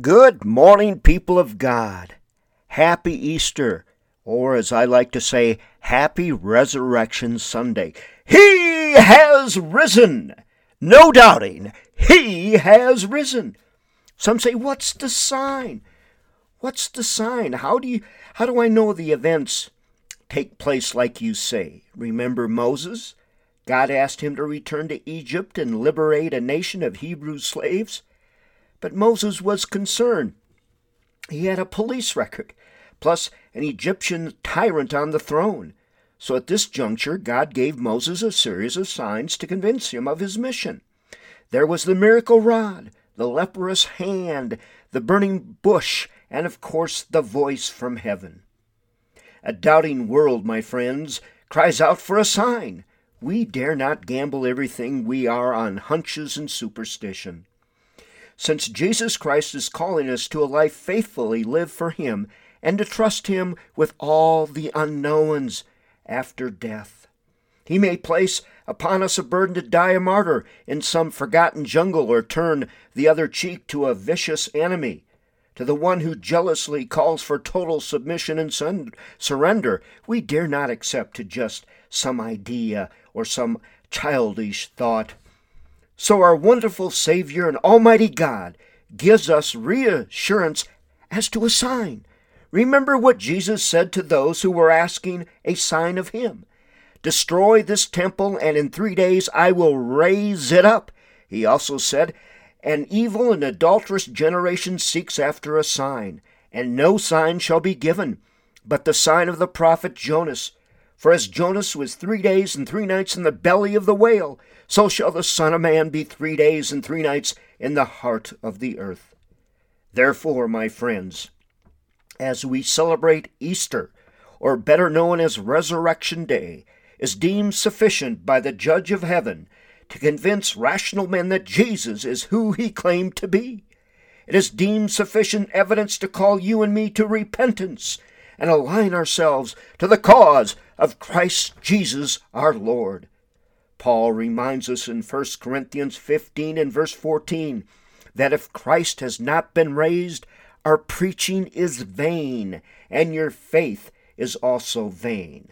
Good morning, people of God. Happy Easter, or as I like to say, Happy Resurrection Sunday. He has risen! No doubting, He has risen. Some say, What's the sign? What's the sign? How do you how do I know the events take place like you say? Remember Moses? God asked him to return to Egypt and liberate a nation of Hebrew slaves. But Moses was concerned. He had a police record, plus an Egyptian tyrant on the throne. So at this juncture, God gave Moses a series of signs to convince him of his mission. There was the miracle rod, the leprous hand, the burning bush, and of course the voice from heaven. A doubting world, my friends, cries out for a sign. We dare not gamble everything we are on hunches and superstition. Since Jesus Christ is calling us to a life faithfully lived for Him and to trust Him with all the unknowns after death. He may place upon us a burden to die a martyr in some forgotten jungle or turn the other cheek to a vicious enemy. To the one who jealously calls for total submission and surrender, we dare not accept to just some idea or some childish thought. So our wonderful Savior and Almighty God gives us reassurance as to a sign. Remember what Jesus said to those who were asking a sign of Him Destroy this temple, and in three days I will raise it up. He also said, An evil and adulterous generation seeks after a sign, and no sign shall be given, but the sign of the prophet Jonas. For as Jonas was three days and three nights in the belly of the whale, so shall the Son of Man be three days and three nights in the heart of the earth. Therefore, my friends, as we celebrate Easter, or better known as Resurrection Day, is deemed sufficient by the Judge of heaven to convince rational men that Jesus is who he claimed to be. It is deemed sufficient evidence to call you and me to repentance and align ourselves to the cause of Christ Jesus our Lord. Paul reminds us in 1 Corinthians 15 and verse 14 that if Christ has not been raised, our preaching is vain, and your faith is also vain.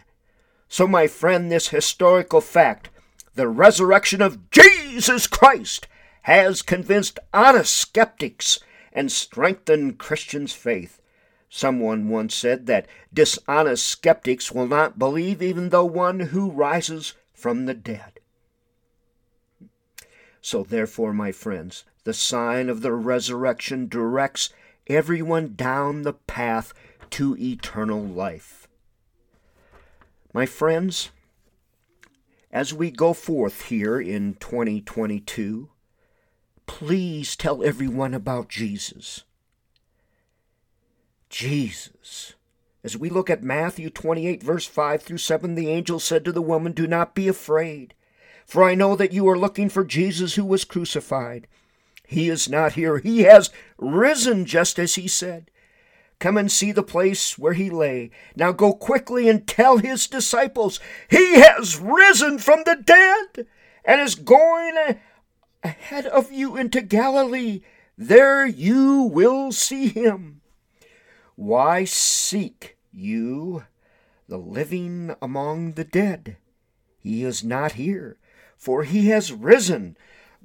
So, my friend, this historical fact, the resurrection of Jesus Christ, has convinced honest skeptics and strengthened Christians' faith. Someone once said that dishonest skeptics will not believe even though one who rises from the dead. So, therefore, my friends, the sign of the resurrection directs everyone down the path to eternal life. My friends, as we go forth here in 2022, please tell everyone about Jesus. Jesus. As we look at Matthew 28, verse 5 through 7, the angel said to the woman, Do not be afraid, for I know that you are looking for Jesus who was crucified. He is not here, he has risen just as he said. Come and see the place where he lay. Now go quickly and tell his disciples, He has risen from the dead and is going ahead of you into Galilee. There you will see him. Why seek you the living among the dead? He is not here, for he has risen.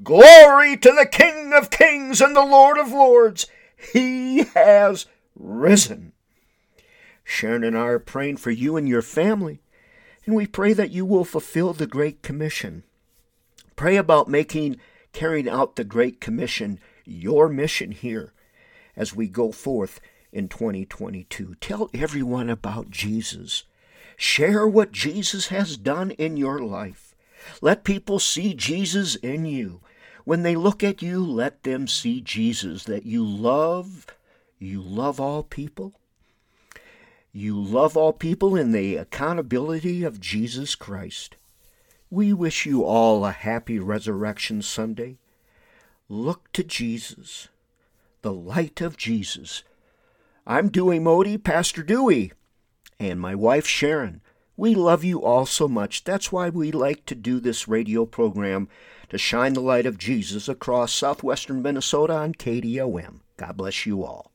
Glory to the King of kings and the Lord of lords! He has risen. Sharon and I are praying for you and your family, and we pray that you will fulfill the Great Commission. Pray about making carrying out the Great Commission your mission here as we go forth in 2022. Tell everyone about Jesus. Share what Jesus has done in your life. Let people see Jesus in you. When they look at you, let them see Jesus, that you love, you love all people. You love all people in the accountability of Jesus Christ. We wish you all a happy Resurrection Sunday. Look to Jesus, the light of Jesus I'm Dewey Modi, Pastor Dewey, and my wife Sharon. We love you all so much. That's why we like to do this radio program to shine the light of Jesus across southwestern Minnesota on KDOM. God bless you all.